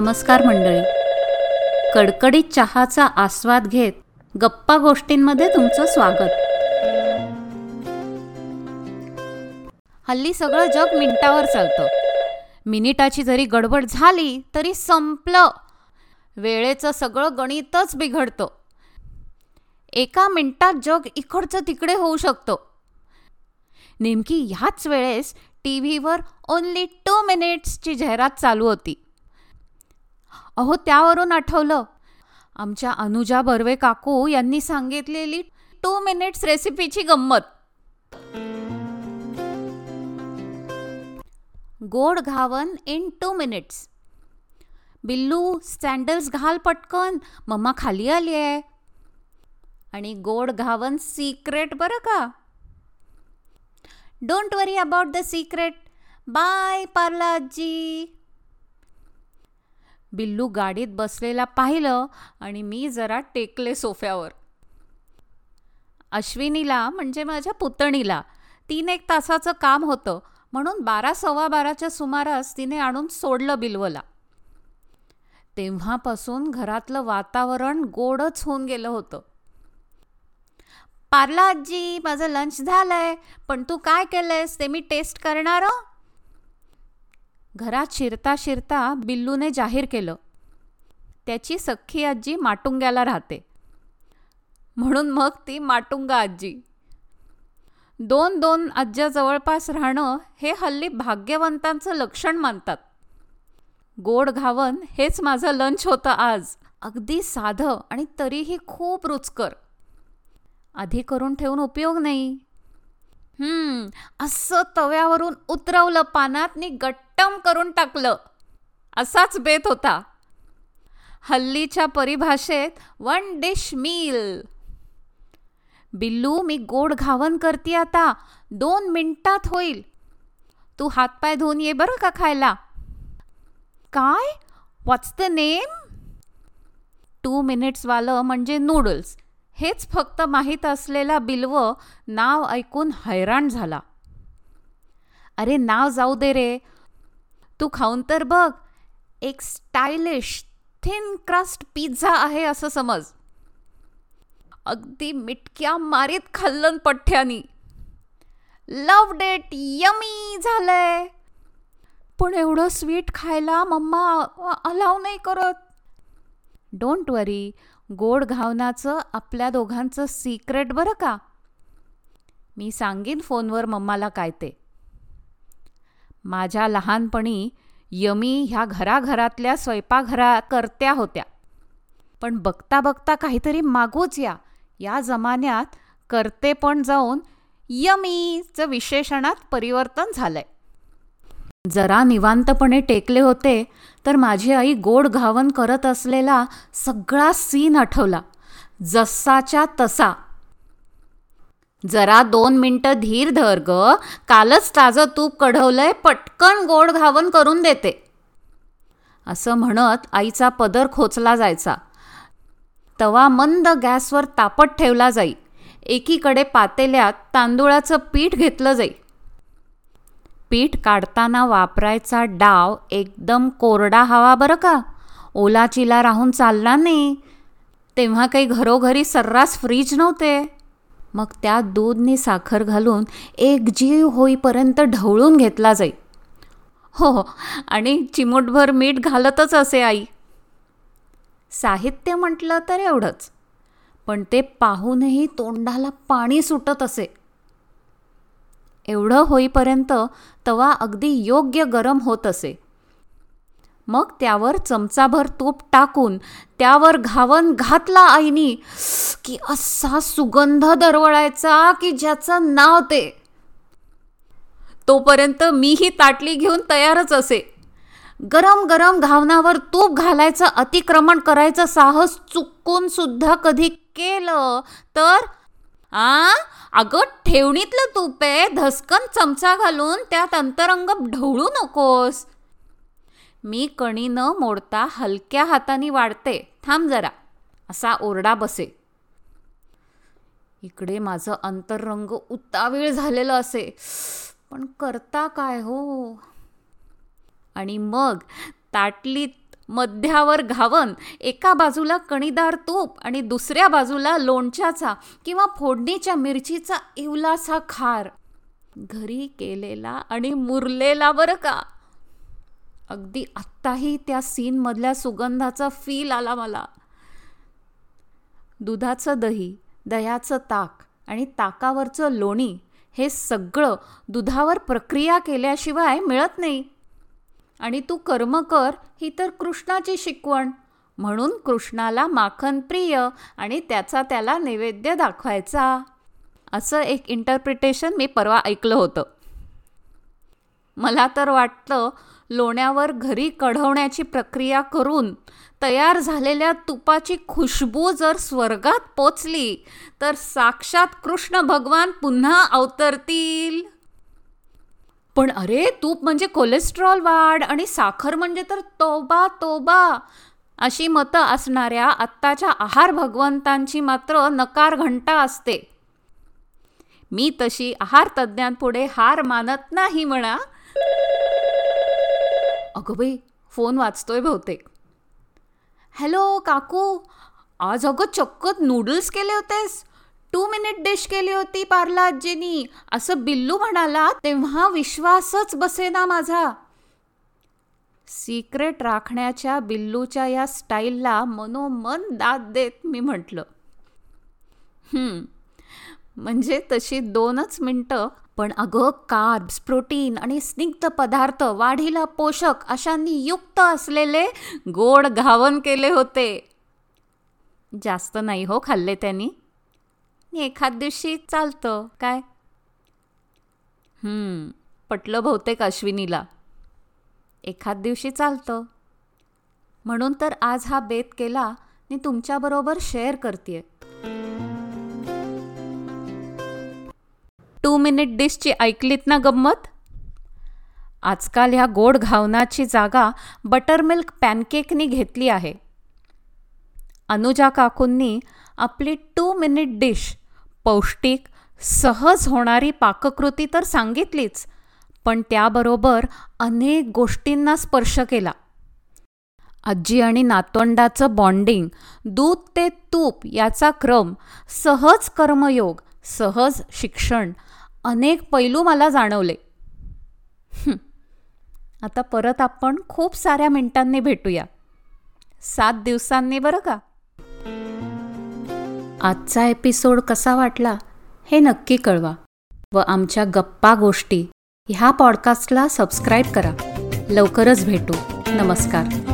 नमस्कार मंडळी. कडकडीत चहाचा आस्वाद घेत गप्पा गोष्टींमध्ये तुमचं स्वागत. हल्ली सगळं जग मिनिटावर चालतं. मिनिटाची जरी गडबड झाली तरी संपलं. वेळेचं सगळं गणितच बिघडतं. एका मिनिटात जग इकडचं तिकडे होऊ शकतं. नेमकी ह्याच वेळेस टी व्हीवर ओन्ली टू मिनिट्सची जाहिरात चालू होती. अहो त्यावरून आठवलं. आमच्या अनुजा बर्वे काकू यांनी सांगितलेली टू मिनिट्स रेसिपीची गंमत. गोड घावन in two minutes Billu sandals घाल पटकन मम्मा खाली आली आहे. आणि गोड घावन सिक्रेट बरं का? Don't worry about the secret by Parle G Billu गाडीत बसलेला पाहिलं आणि मी जरा टेकले सोफ्यावर. अश्विनीला म्हणजे माझ्या पुतणीला तीन एक तासाचं काम होतं म्हणून बारा सव्वा बाराच्या सुमारास तिने आणून सोडलं बिल्वला. तेव्हापासून घरातलं वातावरण गोडच होऊन गेलं होतं. पार्ला आजी माझं लंच झालंय पण तू काय केलंयस ते मी टेस्ट करणार घरात शिरता शिरता बिल्लूने जाहीर केलं. त्याची सख्खी आजी माटुंग्याला राहते. म्हणून मग ती माटुंगा आजी. दोन दोन आज्या जवळपास राहणं हे हल्ली भाग्यवंतांचं लक्षण मानतात. गोड घावन हेच माझं लंच होतं आज. अगदी साधं आणि तरीही खूप रुचकर. आधी करून ठेवून उपयोग नाही. हम्म असं तव्यावरून उतरवलं पानात नि गट्टम करून टाकलं. असाच बेत होता. हल्लीच्या परिभाषेत वन डिश मील. बिल्लू मी गोड घावन करते आता. दोन मिनिटात होईल. तू हातपाय धुवून ये बरं का खायला? काय? वॉट्स द नेम टू मिनिट्सवालं म्हणजे नूडल्स हेच फक्त माहीत असलेला बिल्व नाव ऐकून हैराण झाला. अरे नाव जाऊ दे रे. तू खाऊन तर बघ. एक स्टायलिश थिन क्रस्ट पिझ्झा आहे असं समज. अगदी मिटक्या मारीत खाल्लन पठ्यानी लव डेट यमी झालंय. पण एवढं स्वीट खायला मम्मा अलाव नाही करत. Don't worry. गोड घावनाचं आपल्या दोघांचं सिक्रेट बरं का? मी सांगेन फोनवर मम्माला काय ते. माझ्या लहानपणी यमी ह्या घराघरातल्या स्वयंपाकघरा करत्या होत्या. पण बघता बघता काहीतरी मागूच या. या जमान्यात करते पण जाऊन यमीचं विशेषणात परिवर्तन झालंय. जरा निवांतपणे टेकले होते तर माझी आई गोड घावन करत असलेला सगळा सीन आठवला. जसाच्या तसा. जरा दोन मिनटं धीर धर ग कालच ताजं तूप कढवलंय पटकन गोड घावन करून देते. असं म्हणत आईचा पदर खोचला जायचा. तवा मंद गॅसवर तापत ठेवला जाई. एकीकडे पातेल्यात तांदुळाचं पीठ घेतलं जाई. पीठ काढताना वापरायचा डाव एकदम कोरडा हवा बरं का? ओला चिला राहून चालला नाही. तेव्हा काही घरोघरी सर्रास फ्रीज नव्हते. मग त्यात दूधनी साखर घालून एक जीव होईपर्यंत ढवळून घेतला जाई. हो हो आणि चिमूटभर मीठ घालतच असे आई. साहित्य म्हटलं तर एवढंच. पण ते पाहूनही तोंडाला पाणी सुटत असे. एवढं होईपर्यंत तवा अगदी योग्य गरम होत असे. मग त्यावर चमचाभर तूप टाकून त्यावर घावन घातला आईनी की असा सुगंध दरवळायचा की ज्याचं नाव ते? तोपर्यंत मीही ताटली घेऊन तयारच असे. गरम गरम घावनावर तूप घालायचं अतिक्रमण करायचं साहस चुकून सुद्धा कधी केलं तर आ? अगं ठेवणीतलं तूप आहे धसकन चमचा घालून त्यात अंतरंग ढवळू नकोस. मी कणी न मोडता हलक्या हाताने वाढते. थांब जरा. असा ओरडा बसे. इकडे माझं अंतरंग उतावीळ झालेलं असे. पण करता काय हो? आणि मग ताटलीत मध्यावर घावन एका बाजूला कणीदार तूप आणि दुसऱ्या बाजूला लोणच्याचा किंवा फोडणीच्या मिरचीचा इवलासा खार. घरी केलेला आणि मुरलेला बरं का? अगदी आत्ताही त्या सीनमधल्या सुगंधाचा फील आला मला. दुधाचं दही दह्याचं ताक आणि ताकावरचं लोणी हे सगळं दुधावर प्रक्रिया केल्याशिवाय मिळत नाही. आणि तू कर्म कर ही तर कृष्णाची शिकवण. म्हणून कृष्णाला माखन प्रिय आणि त्याचा त्याला नैवेद्य दाखवायचा. असं एक इंटरप्रिटेशन मी परवा ऐकलं होतं. मला तर वाटतं लोण्यावर घरी कढवण्याची प्रक्रिया करून तयार झालेल्या तुपाची खुशबू जर स्वर्गात पोचली तर साक्षात कृष्ण भगवान पुन्हा अवतरतील. पण अरे तूप म्हणजे कोलेस्ट्रॉल वाढ आणि साखर म्हणजे तर तोबा तोबा. अशी मतं असणाऱ्या आत्ताच्या आहार भगवंतांची मात्र नकार घंटा असते. मी तशी आहार तज्ज्ञांपुढे हार मानत नाही म्हणा. अगं बाई फोन वाचतोय बहुतेक. हॅलो काकू. आज अगं चक्क नूडल्स केले होतेस. टू मिनिट डिश केली होती पार्ला आजीनी असं बिल्लू म्हणाला तेव्हा विश्वासच बसेना माझा. सिक्रेट राखण्याच्या बिल्लूच्या या स्टाईलला मनोमन दाद देत मी म्हटलं. म्हणजे तशी दोनच मिनटं पण अगं कार्ब्स प्रोटीन आणि स्निग्ध पदार्थ वाढीला पोषक अशांनी युक्त असलेले गोड घावन केले होते. जास्त नाही हो खाल्ले त्यांनी. एखाद दिवशी चालतं काय? पटलं बहुतेक अश्विनीला. एखाद दिवशी चालतं. म्हणून तर आज हा बेत केला मी तुमच्याबरोबर शेअर करते टू मिनिट डिशची ऐकलीत ना गंमत? आजकाल ह्या गोड घावनाची जागा बटरमिल्क पॅनकेकनी घेतली आहे. अनुजा काकूंनी आपली टू मिनिट डिश पौष्टिक सहज होणारी पाककृती तर सांगितलीच पण त्याबरोबर अनेक गोष्टींना स्पर्श केला. आजी आणि नातोंडाचं बॉन्डिंग दूध ते तूप याचा क्रम सहज कर्मयोग सहज शिक्षण अनेक पैलू मला जाणवले. आता परत आपण खूप साऱ्या मिनिटांनी भेटूया. सात दिवसांनी बरं का? आजचा एपिसोड कसा वाटला हे नक्की कळवा व आमच्या गप्पा गोष्टी ह्या पॉडकास्टला सबस्क्राईब करा. लवकरच भेटू. नमस्कार.